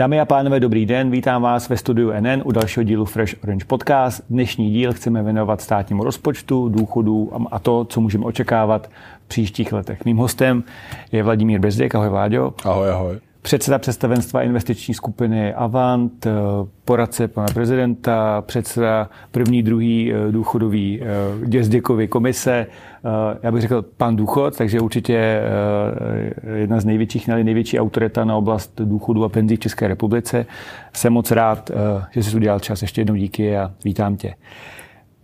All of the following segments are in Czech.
Dámy a pánové, dobrý den, vítám vás ve studiu NN u dalšího dílu Fresh Orange Podcast. Dnešní díl chceme věnovat státnímu rozpočtu, důchodu a to, co můžeme očekávat v příštích letech. Mým hostem je Vladimír Bezděk. Ahoj Vláďo. Ahoj, ahoj předseda představenstva investiční skupiny Avant, eh, poradce pana prezidenta, předseda první, druhý eh, důchodový Dězděkovy eh, komise. Já bych řekl pan důchod, takže určitě jedna z největších, největší autorita na oblast důchodu a penzí v České republice. Jsem moc rád, že jsi udělal čas. Ještě jednou díky a vítám tě.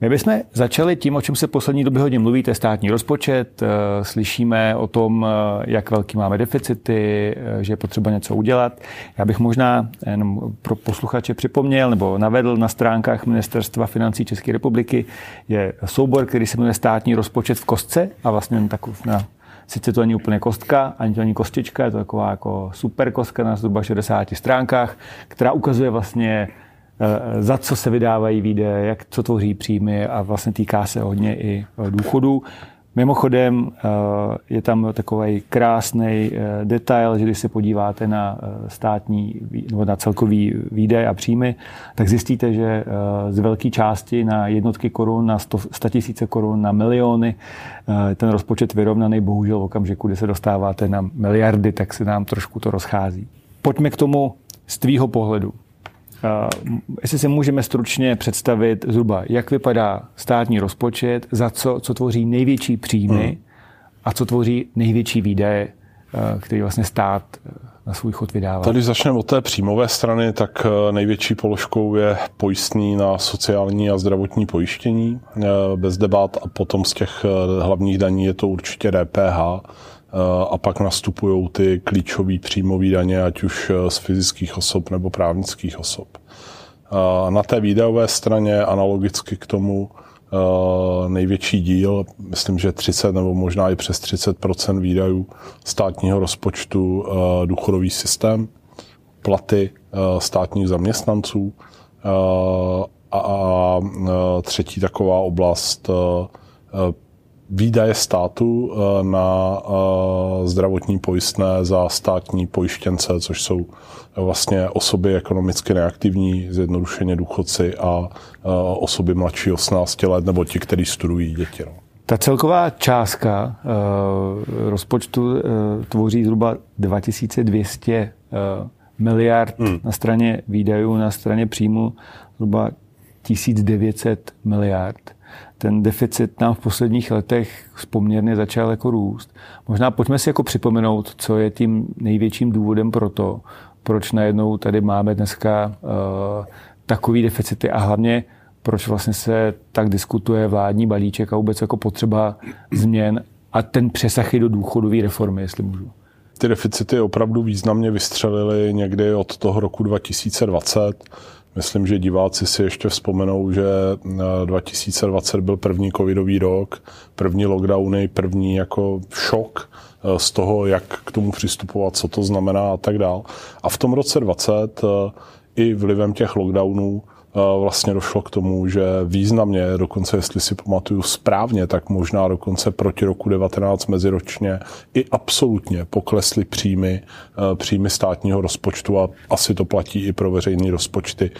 My bychom začali tím, o čem se poslední době hodně mluví, to je státní rozpočet. Eh, slyšíme o tom, eh, jak velký máme deficity, eh, že je potřeba něco udělat. Já bych možná jenom pro posluchače připomněl nebo navedl na stránkách Ministerstva financí České republiky je soubor, který se jmenuje státní rozpočet v kostce a vlastně takový na Sice to není úplně kostka, ani to není kostička, je to taková jako super kostka na zhruba 60 stránkách, která ukazuje vlastně za co se vydávají výdaje, jak co tvoří příjmy a vlastně týká se hodně i eh, důchodů. Mimochodem eh, je tam takový krásný detail, že když se podíváte na státní nebo na celkový výdaje a příjmy, tak zjistíte, že z velké části na jednotky korun, na 100 tisíce korun, na miliony, ten rozpočet vyrovnaný, bohužel v okamžiku, kdy se dostáváte na miliardy, tak se nám trošku to rozchází. Pojďme k tomu z tvýho pohledu. Jestli si můžeme stručně představit zhruba, jak vypadá státní rozpočet, za co, co tvoří největší příjmy hmm. a co tvoří největší výdaje, který vlastně stát na svůj chod vydává. Tady začneme od té příjmové strany, tak největší položkou je pojistný na sociální a zdravotní pojištění bez debat a potom z těch hlavních daní je to určitě DPH a pak nastupují ty klíčové příjmové daně, ať už eh, z fyzických osob nebo právnických osob. Eh, na té výdajové straně analogicky k tomu největší díl, myslím, že 30 nebo možná i přes 30% výdajů státního rozpočtu důchodový systém, platy státních zaměstnanců a třetí taková oblast výdaje státu eh, na eh, zdravotní pojistné za státní pojištěnce, což jsou vlastně osoby ekonomicky neaktivní, zjednodušeně důchodci a eh, osoby mladší 18 let nebo ti, kteří studují děti. No. Ta celková částka uh, rozpočtu uh, tvoří zhruba 2200 uh, miliard hmm. na straně výdajů, na straně příjmu zhruba 1900 miliard ten deficit nám v posledních letech poměrně začal jako růst. Možná pojďme si jako připomenout, co je tím největším důvodem pro to, proč najednou tady máme dneska uh, takový deficity a hlavně proč vlastně se tak diskutuje vládní balíček a vůbec jako potřeba změn a ten přesah do důchodové reformy, jestli můžu. Ty deficity opravdu významně vystřelily někdy od toho roku 2020 Myslím, že diváci si ještě vzpomenou, že 2020 eh, byl první covidový rok, první lockdowny, první jako šok eh, z toho, jak k tomu přistupovat, co to znamená a tak dál. A v tom roce 20 eh, i vlivem těch lockdownů vlastně došlo k tomu, že významně, dokonce jestli si pamatuju správně, tak možná dokonce proti roku 19 meziročně i absolutně poklesly příjmy, příjmy státního rozpočtu a asi to platí i pro veřejné rozpočty.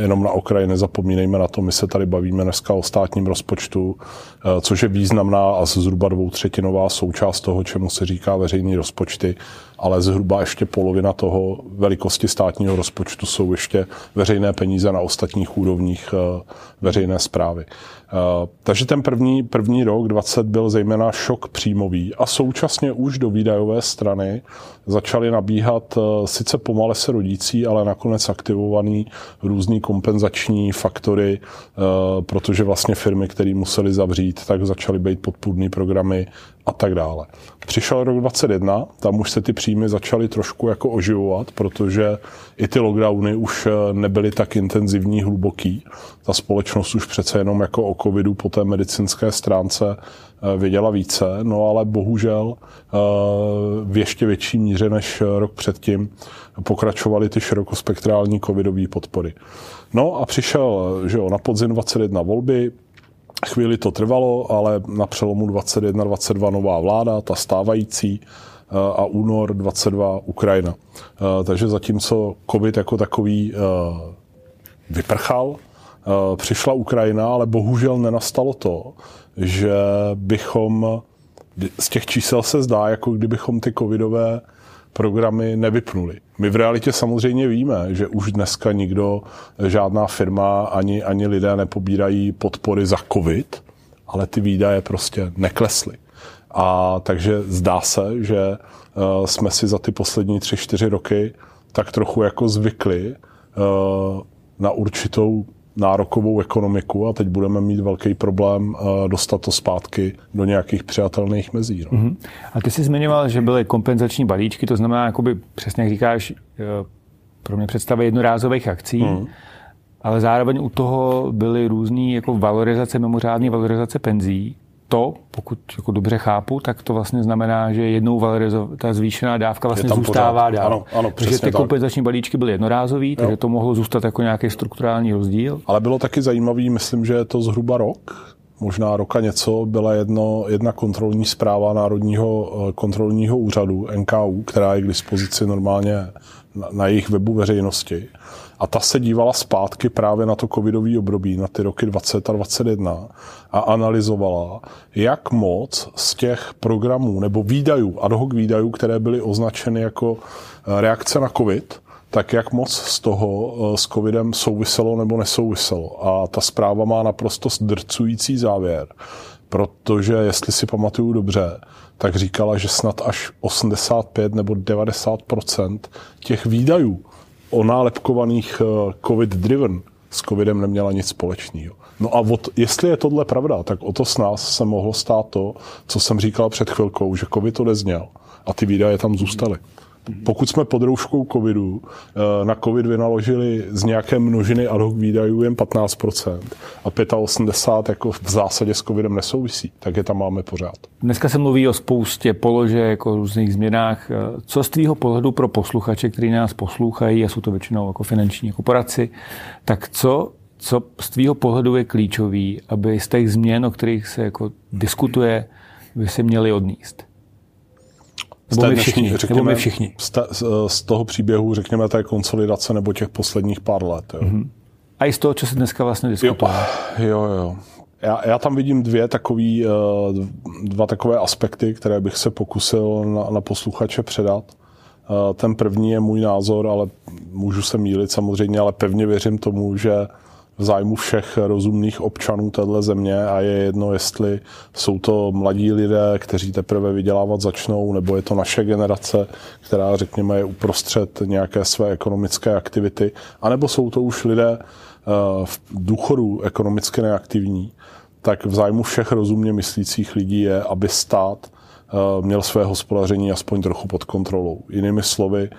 Jenom na okraji nezapomínejme na to, my se tady bavíme dneska o státním rozpočtu, což je významná a zhruba dvoutřetinová součást toho, čemu se říká veřejné rozpočty ale zhruba ještě polovina toho velikosti státního rozpočtu jsou ještě veřejné peníze na ostatních úrovních eh, veřejné zprávy. Eh, takže ten první, první rok 20 byl zejména šok příjmový a současně už do výdajové strany začaly nabíhat eh, sice pomale se rodící, ale nakonec aktivovaný různý kompenzační faktory, protože vlastně firmy, které museli zavřít, tak začaly být podpůrné programy a tak dále. Přišel rok 2021, tam už se ty příjmy začaly trošku jako oživovat, protože i ty lockdowny už eh, nebyly tak intenzivní, hluboký. Ta společnost už přece jenom jako o covidu po té medicinské stránce eh, věděla více, no ale bohužel eh, v ještě větší míře než rok předtím pokračovaly ty širokospektrální covidové podpory. No a přišel že jo, na podzim 21 volby, Chvíli to trvalo, ale na přelomu 21-22 nová vláda, ta stávající, a únor 22 Ukrajina. Takže zatímco COVID jako takový vyprchal, přišla Ukrajina, ale bohužel nenastalo to, že bychom z těch čísel se zdá, jako kdybychom ty covidové programy nevypnuli. My v realitě samozřejmě víme, že už dneska nikdo, žádná firma ani, ani lidé nepobírají podpory za covid, ale ty výdaje prostě neklesly. A takže zdá se, že uh, jsme si za ty poslední tři, čtyři roky tak trochu jako zvykli uh, na určitou nárokovou ekonomiku a teď budeme mít velký problém uh, dostat to zpátky do nějakých přijatelných mezí. No. Uh-huh. A ty jsi zmiňoval, že byly kompenzační balíčky, to znamená, jakoby přesně jak říkáš, pro mě představy jednorázových akcí, uh-huh. ale zároveň u toho byly různé jako valorizace, mimořádné valorizace penzí to, pokud jako dobře chápu, tak to vlastně znamená, že jednou valorizo- ta zvýšená dávka vlastně zůstává pořád. dál. Ano, ano, takže ty kompenzační balíčky byly jednorázový, takže to mohlo zůstat jako nějaký strukturální rozdíl. Ale bylo taky zajímavý, myslím, že je to zhruba rok, možná roka něco, byla jedno, jedna kontrolní zpráva Národního eh, kontrolního úřadu NKU, která je k dispozici normálně na, na jejich webu veřejnosti. A ta se dívala zpátky právě na to covidové období, na ty roky 20 a 21 a analyzovala, jak moc z těch programů nebo výdajů, ad hoc výdajů, které byly označeny jako eh, reakce na covid, tak jak moc z toho eh, s covidem souviselo nebo nesouviselo. A ta zpráva má naprosto zdrcující závěr, protože jestli si pamatuju dobře, tak říkala, že snad až 85 nebo 90% těch výdajů onálepkovaných eh, covid-driven s covidem neměla nic společného. No a od, jestli je tohle pravda, tak o to s nás se mohlo stát to, co jsem říkal před chvilkou, že covid to nezněl a ty výdaje tam zůstaly. Pokud jsme pod rouškou covidu eh, na covid vynaložili z nějaké množiny ad hoc výdajů jen 15% a 85% jako v zásadě s covidem nesouvisí, tak je tam máme pořád. Dneska se mluví o spoustě položek, jako různých změnách. Eh, co z tvýho pohledu pro posluchače, kteří nás poslouchají, a jsou to většinou jako finanční jako poradci, tak co co z tvýho pohledu je klíčový, aby z těch změn, o kterých se jako diskutuje, by se měli odníst? Nebo my všichni. Řekněme, nebo my všichni. Z, z toho příběhu, řekněme, té konsolidace nebo těch posledních pár let. Jo. Mm-hmm. A i z toho, co se dneska vlastně diskutuje. Jo, jo. jo. Já, já tam vidím dvě takový, eh, dva takové aspekty, které bych se pokusil na, na posluchače předat. Eh, ten první je můj názor, ale můžu se mílit samozřejmě, ale pevně věřím tomu, že v zájmu všech rozumných občanů téhle země a je jedno, jestli jsou to mladí lidé, kteří teprve vydělávat začnou, nebo je to naše generace, která, řekněme, je uprostřed nějaké své ekonomické aktivity, anebo jsou to už lidé eh, v důchodu ekonomicky neaktivní, tak v zájmu všech rozumně myslících lidí je, aby stát eh, měl své hospodaření aspoň trochu pod kontrolou. Jinými slovy,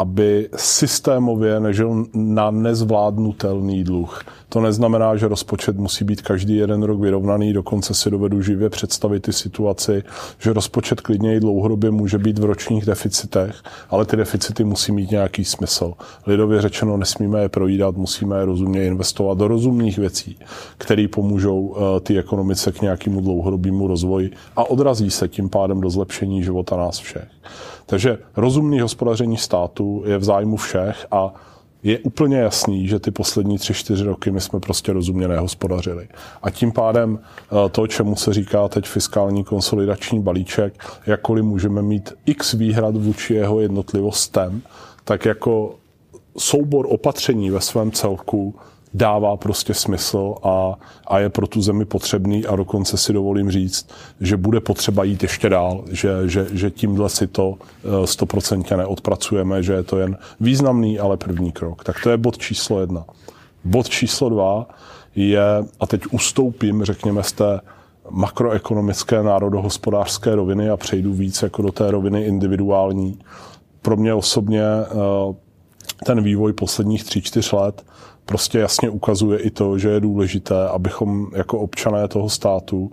aby systémově nežil na nezvládnutelný dluh. To neznamená, že rozpočet musí být každý jeden rok vyrovnaný, dokonce si dovedu živě představit ty situaci, že rozpočet klidně i dlouhodobě může být v ročních deficitech, ale ty deficity musí mít nějaký smysl. Lidově řečeno, nesmíme je projídat, musíme je rozumně investovat do rozumných věcí, které pomůžou uh, ty ekonomice k nějakému dlouhodobému rozvoji a odrazí se tím pádem do zlepšení života nás všech. Takže rozumný hospodaření státu je v zájmu všech a je úplně jasný, že ty poslední tři, čtyři roky my jsme prostě rozumně nehospodařili. A tím pádem eh, to, čemu se říká teď fiskální konsolidační balíček, jakkoliv můžeme mít x výhrad vůči jeho jednotlivostem, tak jako soubor opatření ve svém celku dává prostě smysl a, a je pro tu zemi potřebný a dokonce si dovolím říct, že bude potřeba jít ještě dál, že, že, že tímhle si to eh, stoprocentně neodpracujeme, že je to jen významný, ale první krok. Tak to je bod číslo jedna. Bod číslo dva je, a teď ustoupím, řekněme, z té makroekonomické národohospodářské roviny a přejdu víc jako do té roviny individuální. Pro mě osobně eh, ten vývoj posledních tří, čtyř let prostě jasně ukazuje i to, že je důležité, abychom jako občané toho státu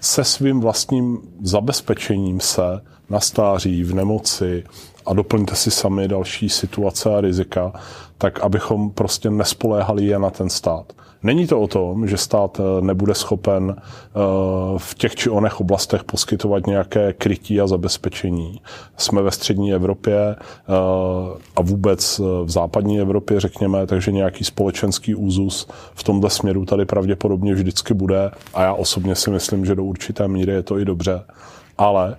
se svým vlastním zabezpečením se na stáří, v nemoci a doplňte si sami další situace a rizika, tak abychom prostě nespoléhali jen na ten stát. Není to o tom, že stát eh, nebude schopen eh, v těch či onech oblastech poskytovat nějaké krytí a zabezpečení. Jsme ve střední Evropě eh, a vůbec v západní Evropě, řekněme, takže nějaký společenský úzus v tomto směru tady pravděpodobně vždycky bude a já osobně si myslím, že do určité míry je to i dobře. Ale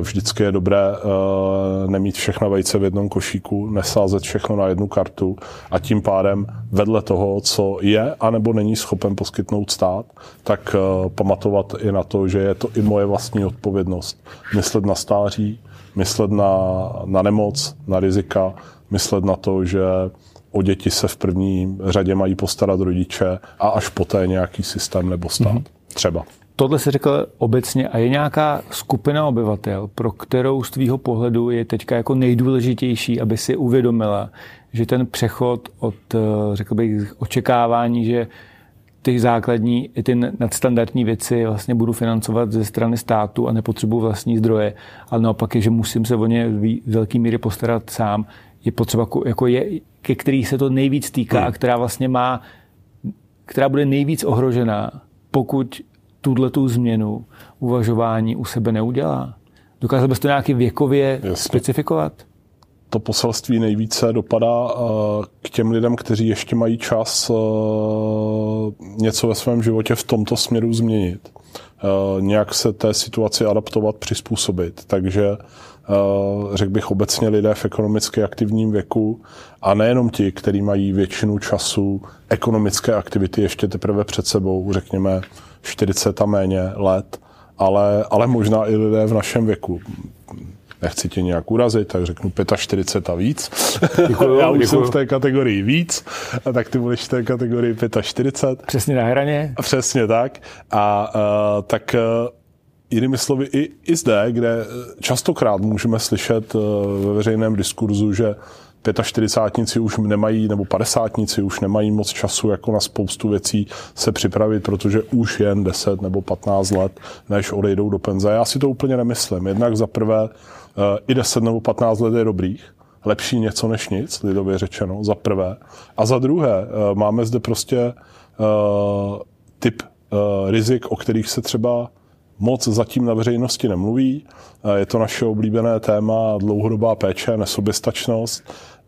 vždycky je dobré eh, nemít všechna vejce v jednom košíku, nesázet všechno na jednu kartu a tím pádem vedle toho, co je anebo není schopen poskytnout stát, tak eh, pamatovat i na to, že je to i moje vlastní odpovědnost. Myslet na stáří, myslet na, na nemoc, na rizika, myslet na to, že o děti se v první řadě mají postarat rodiče a až poté nějaký systém nebo stát. Mm-hmm. Třeba tohle se řekl obecně a je nějaká skupina obyvatel, pro kterou z tvýho pohledu je teďka jako nejdůležitější, aby si uvědomila, že ten přechod od, eh, řekl bych, očekávání, že ty základní i ty nadstandardní věci vlastně budu financovat ze strany státu a nepotřebuji vlastní zdroje, ale naopak je, že musím se o ně v velké míře postarat sám, je potřeba, jako je, ke který se to nejvíc týká a která vlastně má, která bude nejvíc ohrožená, pokud tuhle tu změnu uvažování u sebe neudělá? Dokázal bys to nějaký věkově Jasně. specifikovat? To poselství nejvíce dopadá eh, k těm lidem, kteří ještě mají čas eh, něco ve svém životě v tomto směru změnit. Eh, nějak se té situaci adaptovat, přizpůsobit. Takže řekl bych obecně lidé v ekonomicky aktivním věku a nejenom ti, kteří mají většinu času ekonomické aktivity ještě teprve před sebou, řekněme 40 a méně let, ale, ale možná i lidé v našem věku. Nechci tě nějak urazit, tak řeknu 45 a víc. Děkuju, Já už děkuju. jsem v té kategorii víc, a tak ty budeš v té kategorii 45. Přesně na hraně. Přesně tak. A uh, tak uh, jinými slovy i, i zde, kde častokrát můžeme slyšet uh, ve veřejném diskurzu, že 45 už nemají, nebo 50 už nemají moc času jako na spoustu věcí se připravit, protože už jen 10 nebo 15 let, než odejdou do penze. Já si to úplně nemyslím. Jednak za prvé eh, i 10 nebo 15 let je dobrých, lepší něco než nic, lidově řečeno, za prvé. A za druhé, eh, máme zde prostě eh, typ rizik, o kterých se třeba moc zatím na veřejnosti nemluví. Je to naše oblíbené téma dlouhodobá péče, nesoběstačnost.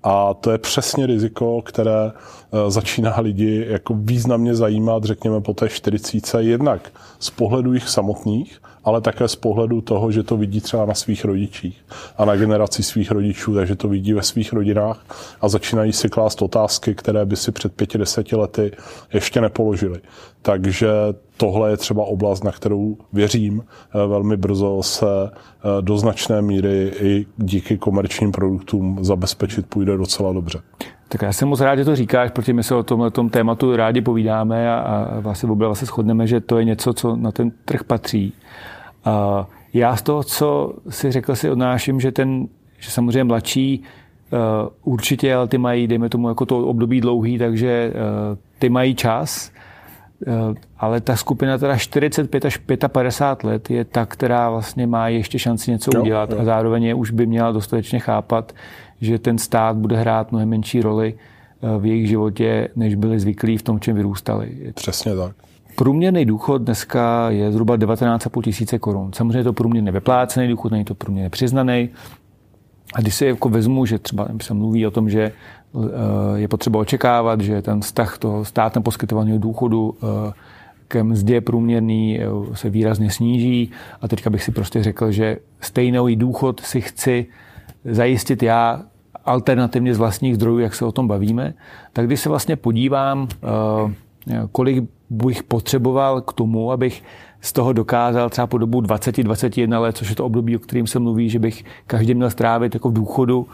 A to je přesně riziko, které eh, začíná lidi jako významně zajímat, řekněme, po té 40. jednak z pohledu jich samotných, ale také z pohledu toho, že to vidí třeba na svých rodičích a na generaci svých rodičů, takže to vidí ve svých rodinách a začínají si klást otázky, které by si před pěti, deseti lety ještě nepoložili. Takže tohle je třeba oblast, na kterou věřím eh, velmi brzo se eh, do značné míry i díky komerčním produktům zabezpečit půjde docela dobře. Tak já jsem moc rád, že to říkáš, protože my se o tomhle tom tématu rádi povídáme a, a vlastně oba se shodneme, že to je něco, co na ten trh patří. A já z toho, co si řekl, si odnáším, že ten, že samozřejmě mladší uh, určitě, ale ty mají, dejme tomu, jako to období dlouhý, takže uh, ty mají čas, uh, ale ta skupina teda 45 až 55 let je ta, která vlastně má ještě šanci něco jo, udělat jo. a zároveň je už by měla dostatečně chápat, že ten stát bude hrát mnohem menší roli v jejich životě, než byli zvyklí v tom, čem vyrůstali. Přesně tak. Průměrný důchod dneska je zhruba 19,5 tisíce korun. Samozřejmě je to průměrně vyplácený důchod, není to průměrně přiznaný. A když si jako vezmu, že třeba se mluví o tom, že eh, je potřeba očekávat, že ten vztah toho státem poskytovaného důchodu eh, ke mzdě průměrný eh, se výrazně sníží a teďka bych si prostě řekl, že stejný důchod si chci zajistit já alternativně z vlastních zdrojů, jak se o tom bavíme, tak když se vlastně podívám, kolik bych potřeboval k tomu, abych z toho dokázal třeba po dobu 20-21 let, což je to období, o kterým se mluví, že bych každý měl strávit jako v důchodu, uh,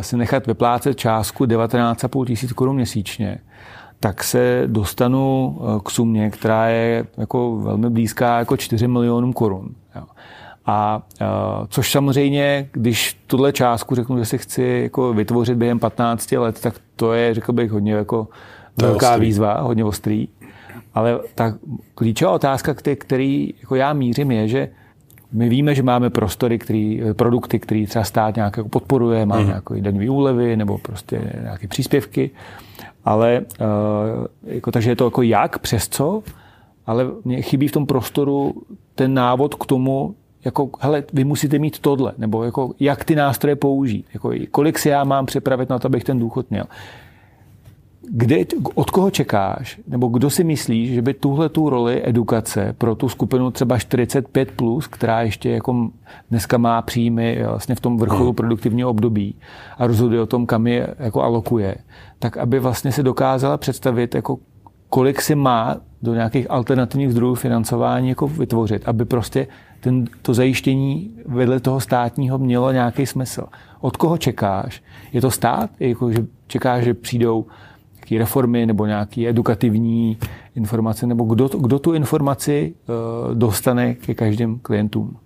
si nechat vyplácet částku 19,5 tisíc korun měsíčně, tak se dostanu uh, k sumě, která je jako velmi blízká jako 4 milionům korun. A což samozřejmě, když tuhle částku řeknu, že si chci jako vytvořit během 15 let, tak to je, řekl bych, hodně jako velká výzva, hodně ostrý. Ale ta klíčová otázka, který jako já mířím, je, že my víme, že máme prostory, který, produkty, které třeba stát nějak jako podporuje, má mm. nějaké daňové úlevy nebo prostě nějaké příspěvky, ale uh, jako, takže je to jako jak, přes co, ale mě chybí v tom prostoru ten návod k tomu, jako, hele, vy musíte mít tohle, nebo jako, jak ty nástroje použít, jako, kolik si já mám připravit na to, abych ten důchod měl kde, od koho čekáš, nebo kdo si myslí, že by tuhle tu roli edukace pro tu skupinu třeba 45+, plus, která ještě jako dneska má příjmy vlastně v tom vrcholu hmm. produktivního období a rozhoduje o tom, kam je jako alokuje, tak aby vlastně se dokázala představit, jako kolik si má do nějakých alternativních zdrojů financování jako vytvořit, aby prostě ten, to zajištění vedle toho státního mělo nějaký smysl. Od koho čekáš? Je to stát? Jako, že čekáš, že přijdou nějaké reformy nebo nějaké edukativní informace, nebo kdo, kdo tu informaci uh, dostane ke každým klientům?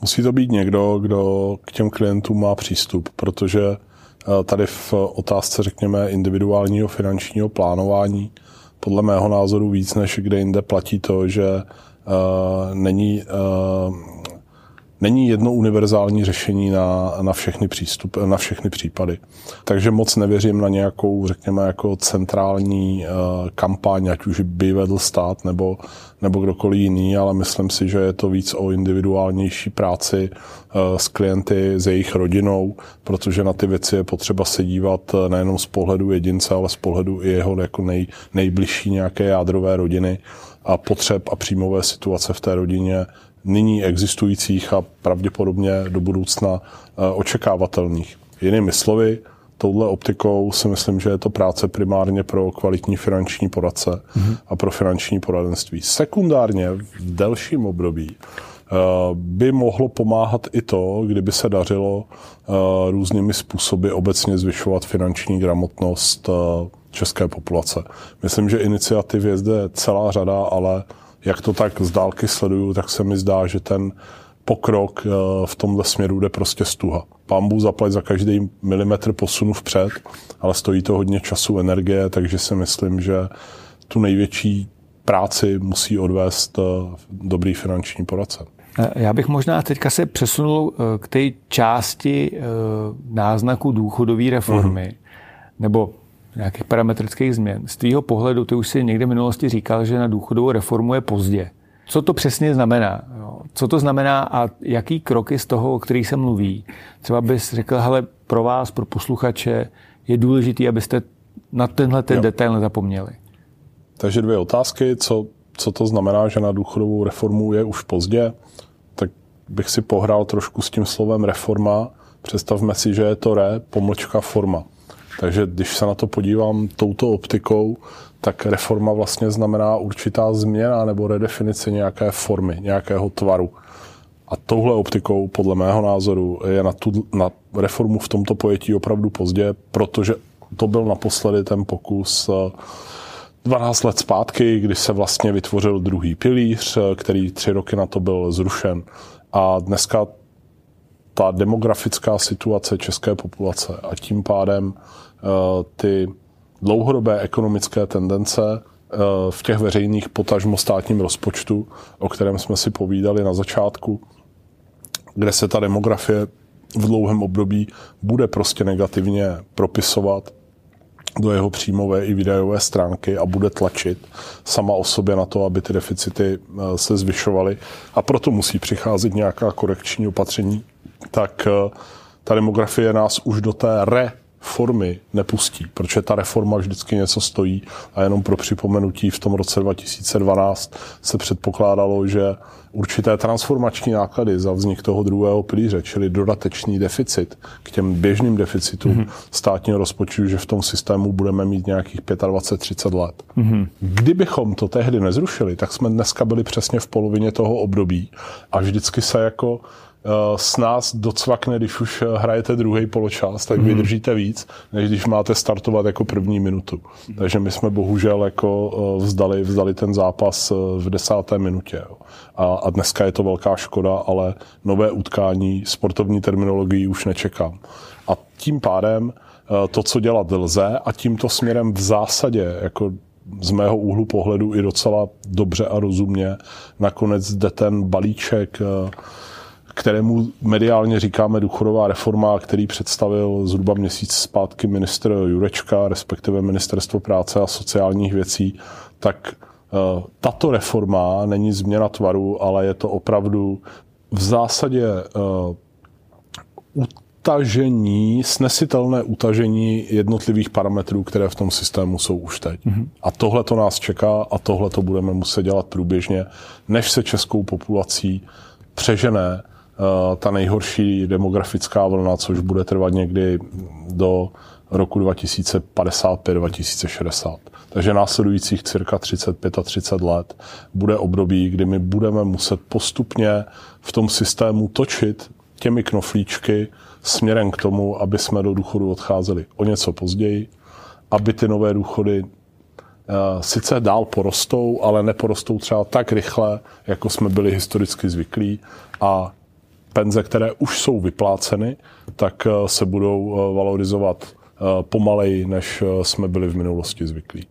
Musí to být někdo, kdo k těm klientům má přístup, protože uh, tady v otázce, řekněme, individuálního finančního plánování, podle mého názoru víc než kde jinde platí to, že uh, není není jedno univerzální řešení na, na, všechny přístup, na všechny případy. Takže moc nevěřím na nějakou, řekněme, jako centrální uh, kampaň, ať už by vedl stát nebo, nebo kdokoliv jiný, ale myslím si, že je to víc o individuálnější práci uh, s klienty, s jejich rodinou, protože na ty věci je potřeba se dívat uh, nejenom z pohledu jedince, ale z pohledu i jeho jako nej, nejbližší nějaké jádrové rodiny a potřeb a příjmové situace v té rodině nyní existujících a pravděpodobně do budoucna eh, očekávatelných. Jinými slovy, touhle optikou si myslím, že je to práce primárně pro kvalitní finanční poradce mm-hmm. a pro finanční poradenství. Sekundárně v delším období eh, by mohlo pomáhat i to, kdyby se dařilo eh, různými způsoby obecně zvyšovat finanční gramotnost české populace. Myslím, že iniciativ je zde celá řada, ale jak to tak z dálky sleduju, tak se mi zdá, že ten pokrok eh, v tomhle směru jde prostě stuha. Pambu zaplať za každý milimetr posunu vpřed, ale stojí to hodně času, energie, takže si myslím, že tu největší práci musí odvést eh, dobrý finanční poradce. Eh, já bych možná teďka se přesunul k té části náznaku důchodové reformy, uh-huh. nebo nějakých parametrických změn. Z tvýho pohledu, ty už si někde v minulosti říkal, že na důchodovou reformu je pozdě. Co to přesně znamená? Co to znamená a jaký kroky z toho, o kterých se mluví? Třeba bys řekl, hele, pro vás, pro posluchače, je důležité, abyste na tenhle ten jo. detail nezapomněli. Takže dvě otázky. Co, co to znamená, že na důchodovou reformu je už pozdě? Tak bych si pohrál trošku s tím slovem reforma. Představme si, že je to re, pomlčka forma. Takže když se na to podívám touto optikou, tak reforma vlastně znamená určitá změna nebo redefinice nějaké formy, nějakého tvaru. A touhle optikou, podle mého názoru, je na, tu, na reformu v tomto pojetí opravdu pozdě, protože to byl naposledy ten pokus 12 eh, let zpátky, kdy se vlastně vytvořil druhý pilíř, eh, který tři roky na to byl zrušen. A dneska ta demografická situace české populace a tím pádem ty dlouhodobé ekonomické tendence eh, v těch veřejných potažmo státním rozpočtu, o kterém jsme si povídali na začátku, kde se ta demografie v dlouhém období bude prostě negativně propisovat do jeho příjmové i výdajové stránky a bude tlačit sama o sobě na to, aby ty deficity eh, se zvyšovaly. A proto musí přicházet nějaká korekční opatření, tak ta demografie nás už do té re formy nepustí, protože ta reforma vždycky něco stojí a jenom pro připomenutí v tom roce 2012 se předpokládalo, že určité transformační náklady za vznik toho druhého pilíře, čili dodatečný deficit k těm běžným deficitům mm-hmm. státního rozpočtu, že v tom systému budeme mít nějakých 25-30 let. Mm-hmm. Kdybychom to tehdy nezrušili, tak jsme dneska byli přesně v polovině toho období a vždycky se jako s nás docvakne, když už eh, hrajete druhý poločas, tak vydržíte víc, než když máte startovat jako první minutu. Takže my jsme bohužel jako eh, vzdali, vzdali ten zápas v desáté minutě. Jo. A, a dneska je to velká škoda, ale nové utkání, sportovní terminologii už nečekám. A tím pádem to, co dělat lze a tímto směrem v zásadě jako z mého úhlu pohledu i docela dobře a rozumně. Nakonec jde ten balíček, eh, kterému mediálně říkáme důchodová reforma, který představil zhruba měsíc zpátky ministr Jurečka, respektive Ministerstvo práce a sociálních věcí, tak eh, tato reforma není změna tvaru, ale je to opravdu v zásadě utažení, snesitelné utažení jednotlivých parametrů, které v tom systému jsou už teď. Mm-hmm. A tohle to nás čeká a tohle to budeme muset dělat průběžně, než se českou populací přežené ta nejhorší demografická vlna, což bude trvat někdy do roku 2055-2060. Takže následujících cirka 35 a 30 let bude období, kdy my budeme muset postupně v tom systému točit těmi knoflíčky směrem k tomu, aby jsme do důchodu odcházeli o něco později, aby ty nové důchody eh, sice dál porostou, ale neporostou třeba tak rychle, jako jsme byli historicky zvyklí a penze, které už jsou vypláceny, tak eh, se budou eh, valorizovat pomaleji, než jsme byli v minulosti zvyklí.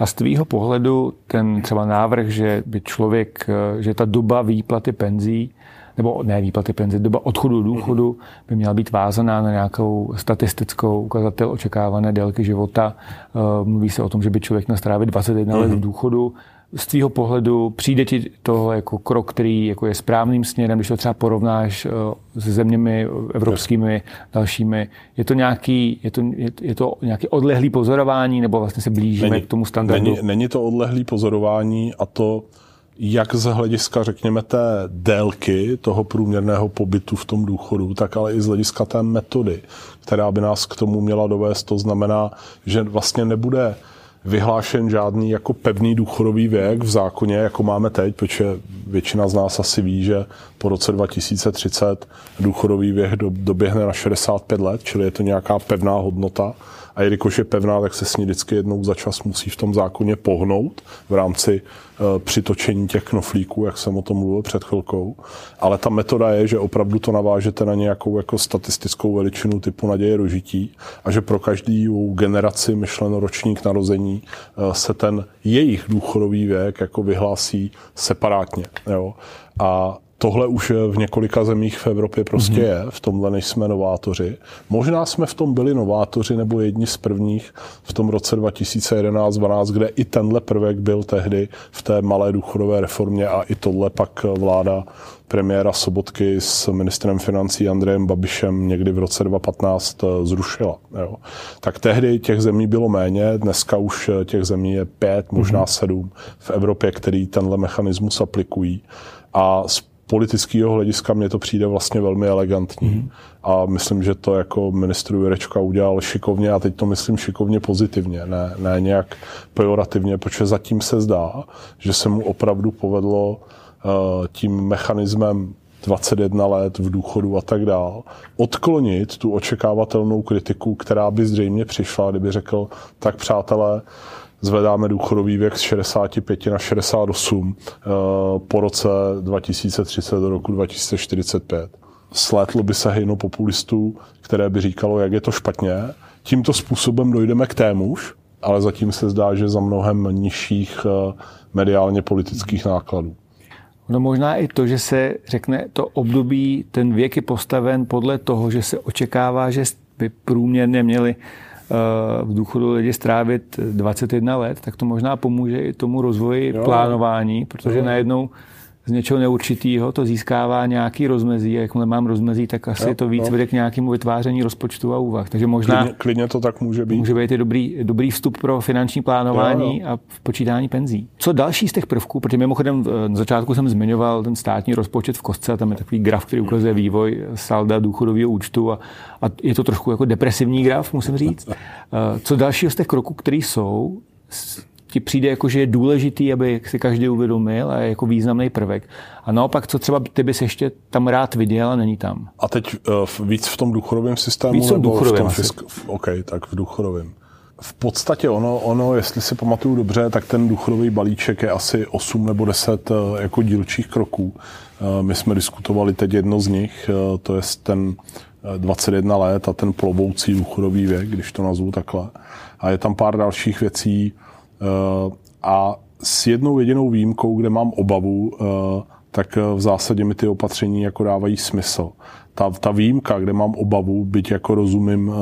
A z tvýho pohledu ten třeba návrh, že by člověk, že ta doba výplaty penzí nebo ne výplaty penze, doba odchodu do důchodu by měla být vázaná na nějakou statistickou ukazatel očekávané délky života. Eh, mluví se o tom, že by člověk měl strávit 21 let v mhm. důchodu. Z tvýho pohledu přijde ti to jako krok, který jako je správným směrem, když to třeba porovnáš eh, se zeměmi evropskými, dalšími. Je to nějaký, je to, je to nějaký odlehlý pozorování, nebo vlastně se blížíme není, k tomu standardu? Není, není to odlehlý pozorování a to jak z hlediska, řekněme, té délky toho průměrného pobytu v tom důchodu, tak ale i z hlediska té metody, která by nás k tomu měla dovést. To znamená, že vlastně nebude vyhlášen žádný jako pevný důchodový věk v zákoně, jako máme teď, protože většina z nás asi ví, že po roce 2030 důchodový věk doběhne na 65 let, čili je to nějaká pevná hodnota a jelikož je pevná, tak se s ní vždycky jednou za čas musí v tom zákoně pohnout v rámci uh, přitočení těch knoflíků, jak jsem o tom mluvil před chvilkou. Ale ta metoda je, že opravdu to navážete na nějakou jako statistickou veličinu typu naděje dožití a že pro každý generaci myšleno ročník narození uh, se ten jejich důchodový věk jako vyhlásí separátně. Jo? A Tohle už v několika zemích v Evropě prostě mm-hmm. je, v tomhle než jsme novátoři. Možná jsme v tom byli novátoři nebo jedni z prvních v tom roce 2011-12, kde i tenhle prvek byl tehdy v té malé důchodové reformě a i tohle pak vláda premiéra Sobotky s ministrem financí Andrejem Babišem někdy v roce 2015 zrušila. Jo. Tak tehdy těch zemí bylo méně, dneska už těch zemí je pět, možná mm-hmm. sedm v Evropě, který tenhle mechanismus aplikují. A politického hlediska mně to přijde vlastně velmi elegantní. Mm. A myslím, že to jako ministr Jurečka udělal šikovně a teď to myslím šikovně pozitivně, ne, ne nějak pejorativně, protože zatím se zdá, že se mu opravdu povedlo uh, tím mechanismem 21 let v důchodu a tak dál, odklonit tu očekávatelnou kritiku, která by zřejmě přišla, kdyby řekl, tak přátelé, zvedáme důchodový věk z 65 na 68 eh, po roce 2030 do roku 2045. Slétlo by se hejno populistů, které by říkalo, jak je to špatně. Tímto způsobem dojdeme k témuž, ale zatím se zdá, že za mnohem nižších eh, mediálně politických nákladů. No možná i to, že se řekne, to období, ten věk je postaven podle toho, že se očekává, že by průměrně měli v důchodu lidi strávit 21 let, tak to možná pomůže i tomu rozvoji jo. plánování, protože jo. najednou z něčeho neurčitého to získává nějaký rozmezí a jakmile mám rozmezí, tak asi jo, to víc jo. vede k nějakému vytváření rozpočtu a úvah. Takže možná klidně, klidně to tak může být. Může být i dobrý, dobrý vstup pro finanční plánování jo, jo. a počítání penzí. Co další z těch prvků, protože mimochodem na začátku jsem zmiňoval ten státní rozpočet v kostce a tam je takový graf, který ukazuje vývoj salda důchodového účtu a, a je to trošku jako depresivní graf, musím říct. Co dalšího z těch kroků, které jsou, ti přijde jako, že je důležitý, aby si každý uvědomil a je jako významný prvek. A naopak, co třeba ty bys ještě tam rád viděl a není tam? A teď uh, víc v tom důchodovém systému? Víc v důchodovém v tom fisk... OK, tak v důchodovém. V podstatě ono, ono, jestli si pamatuju dobře, tak ten důchodový balíček je asi 8 nebo 10 uh, jako dílčích kroků. Uh, my jsme diskutovali teď jedno z nich, to je ten 21 let a ten plovoucí důchodový věk, když to nazvu takhle. A je tam pár dalších věcí, A s jednou jedinou výjimkou, kde mám obavu, tak v zásadě mi ty opatření jako dávají smysl. Ta, ta výjimka, kde mám obavu, byť jako rozumím,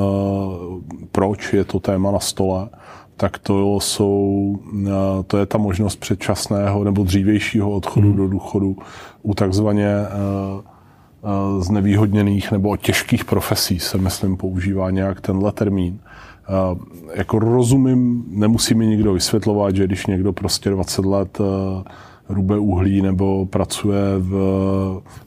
proč je to téma na stole, tak to, jsou, to je ta možnost předčasného nebo dřívějšího odchodu hmm. do důchodu u takzvaně znevýhodněných nebo těžkých profesí se, myslím, používá nějak tenhle termín. Jako rozumím, nemusí mi nikdo vysvětlovat, že když někdo prostě 20 let rube uhlí nebo pracuje v,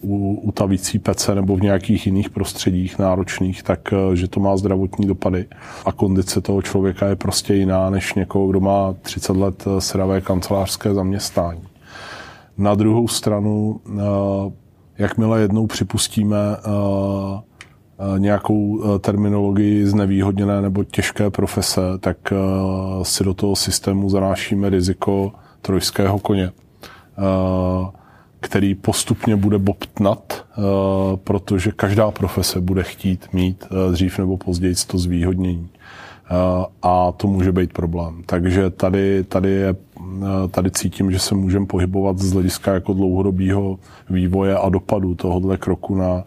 u, u tavící pece nebo v nějakých jiných prostředích náročných, tak že to má zdravotní dopady a kondice toho člověka je prostě jiná než někoho, kdo má 30 let sravé kancelářské zaměstnání. Na druhou stranu jakmile jednou připustíme eh, eh, nějakou eh, terminologii znevýhodněné nebo těžké profese, tak si do toho systému zanášíme riziko trojského koně, který postupně bude bobtnat, protože každá profese bude chtít mít dřív nebo později to zvýhodnění. A to může být problém. Takže tady, tady je tady cítím, že se můžeme pohybovat z hlediska jako dlouhodobého vývoje a dopadu tohohle kroku na,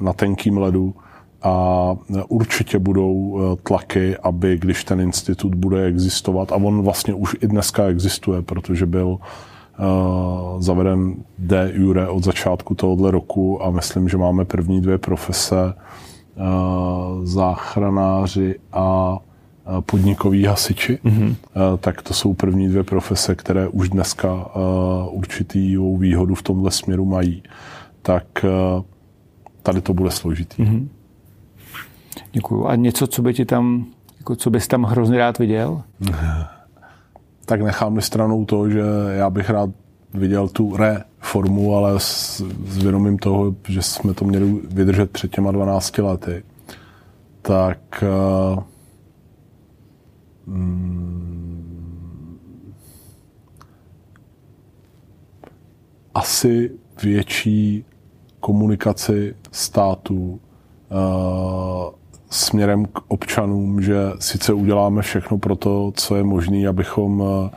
na tenkým ledu. A určitě budou e, tlaky, aby když ten institut bude existovat, a on vlastně už i dneska existuje, protože byl uh, zaveden de jure od začátku tohohle roku a myslím, že máme první dvě profese, uh, záchranáři a podnikoví hasiči, mm-hmm. tak to jsou první dvě profese, které už dneska určitý výhodu v tomhle směru mají. Tak tady to bude složitý. Mm-hmm. Děkuju. A něco, co by ti tam, jako co bys tam hrozně rád viděl? tak nechám stranou to, že já bych rád viděl tu reformu, ale s, s vědomím toho, že jsme to měli vydržet před těma 12 lety, tak uh, Hmm. asi větší komunikaci států uh, směrem k občanům, že sice uděláme všechno pro to, co je možné, abychom uh,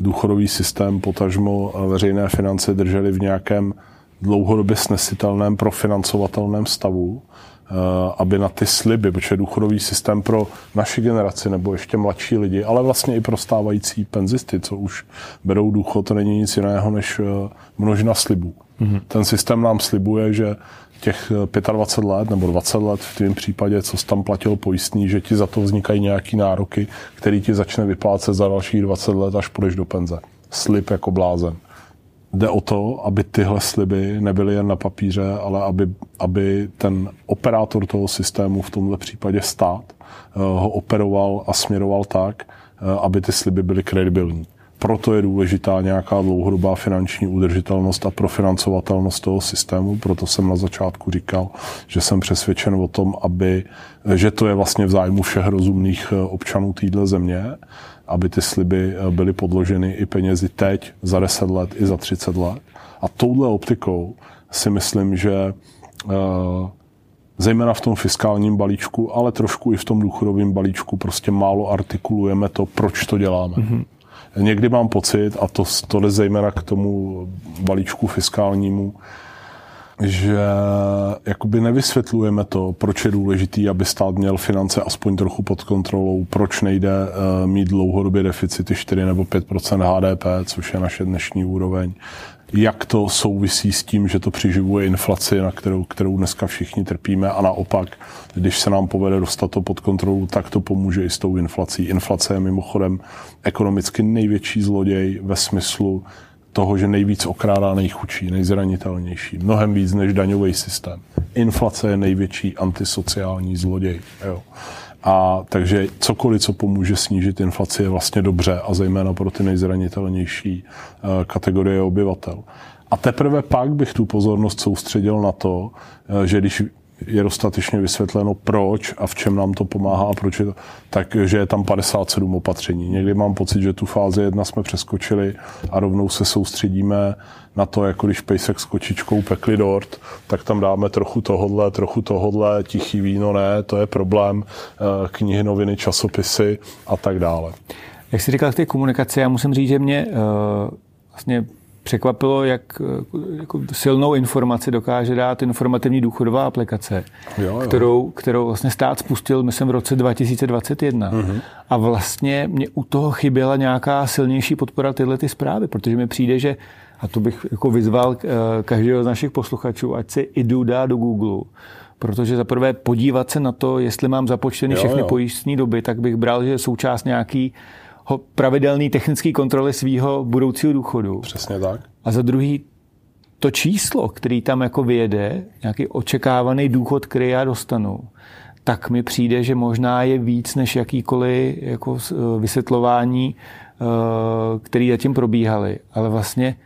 důchodový systém, potažmo veřejné finance drželi v nějakém dlouhodobě snesitelném, profinancovatelném stavu, Eh, aby na ty sliby, protože důchodový systém pro naši generaci nebo ještě mladší lidi, ale vlastně i pro stávající penzisty, co už berou důchod, to není nic jiného než eh, množina slibů. Mm-hmm. Ten systém nám slibuje, že těch 25 eh, let nebo 20 let v tom případě, co jsi tam platil pojistný, že ti za to vznikají nějaký nároky, který ti začne vyplácet za dalších 20 let, až půjdeš do penze. Slib jako blázen jde o to, aby tyhle sliby nebyly jen na papíře, ale aby, aby ten operátor toho systému, v tomhle případě stát, eh, ho operoval a směroval tak, eh, aby ty sliby byly kredibilní. Proto je důležitá nějaká dlouhodobá finanční udržitelnost a profinancovatelnost toho systému. Proto jsem na začátku říkal, že jsem přesvědčen o tom, aby, že to je vlastně v zájmu všech rozumných eh, občanů téhle země aby ty sliby eh, byly podloženy i penězi teď, za 10 let, i za 30 let. A touhle optikou si myslím, že eh, zejména v tom fiskálním balíčku, ale trošku i v tom důchodovém balíčku prostě málo artikulujeme to, proč to děláme. Mm-hmm. Někdy mám pocit, a to, to jde zejména k tomu balíčku fiskálnímu, že jakoby nevysvětlujeme to, proč je důležitý, aby stát měl finance aspoň trochu pod kontrolou, proč nejde uh, mít dlouhodobě deficity 4 nebo 5% HDP, což je naše dnešní úroveň. Jak to souvisí s tím, že to přiživuje inflaci, na kterou, kterou dneska všichni trpíme a naopak, když se nám povede dostat to pod kontrolu, tak to pomůže i s tou inflací. Inflace je mimochodem ekonomicky největší zloděj ve smyslu, toho, že nejvíc okrádá nejchudší, nejzranitelnější, mnohem víc než daňový systém. Inflace je největší antisociální zloděj. Jo. A takže cokoliv, co pomůže snížit inflaci, je vlastně dobře a zejména pro ty nejzranitelnější uh, kategorie obyvatel. A teprve pak bych tu pozornost soustředil na to, uh, že když je dostatečně vysvětleno, proč a v čem nám to pomáhá a proč je to, takže je tam 57 opatření. Někdy mám pocit, že tu fázi jedna jsme přeskočili a rovnou se soustředíme na to, jako když pejsek s kočičkou pekli dort, tak tam dáme trochu tohodle, trochu tohodle, tichý víno ne, to je problém, eh, knihy, noviny, časopisy a tak dále. Jak jsi říkal k té komunikaci, já musím říct, že mě uh, vlastně překvapilo, jak jako silnou informaci dokáže dát informativní důchodová aplikace, jo, jo. Kterou, kterou vlastně stát spustil, myslím, v roce 2021. Mm-hmm. A vlastně mě u toho chyběla nějaká silnější podpora tyhle ty zprávy, protože mi přijde, že a to bych jako vyzval eh, každého z našich posluchačů, ať si idu dá do Google, protože za prvé podívat se na to, jestli mám započteny všechny pojistní doby, tak bych bral, že je součást nějaký pravidelný technický kontroly svého budoucího důchodu. Přesně tak. A za druhý, to číslo, který tam jako vyjede, nějaký očekávaný důchod, který já dostanu, tak mi přijde, že možná je víc než jakýkoliv jako eh, vysvětlování, eh, který zatím probíhaly. Ale vlastně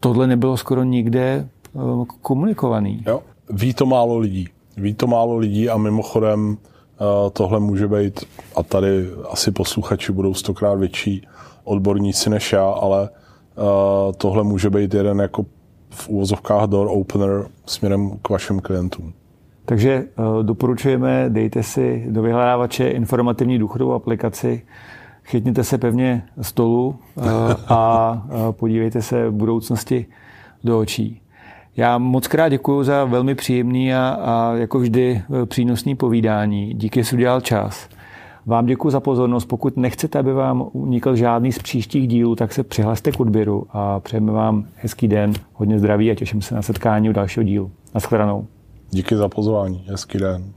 tohle nebylo skoro nikde eh, komunikovaný. Jo. Ví to málo lidí. Ví to málo lidí a mimochodem tohle může být, a tady asi posluchači budou stokrát větší odborníci než já, ale tohle může být jeden jako v úvozovkách door opener směrem k vašim klientům. Takže doporučujeme, dejte si do vyhledávače informativní důchodovou aplikaci, chytněte se pevně stolu a podívejte se v budoucnosti do očí. Já moc krát děkuji za velmi příjemný a, a jako vždy e, přínosný povídání. Díky, že udělal čas. Vám děkuji za pozornost. Pokud nechcete, aby vám unikl žádný z příštích dílů, tak se přihlaste k odběru a přejeme vám hezký den, hodně zdraví a těším se na setkání u dalšího dílu. Naschledanou. Díky za pozvání. Hezký den.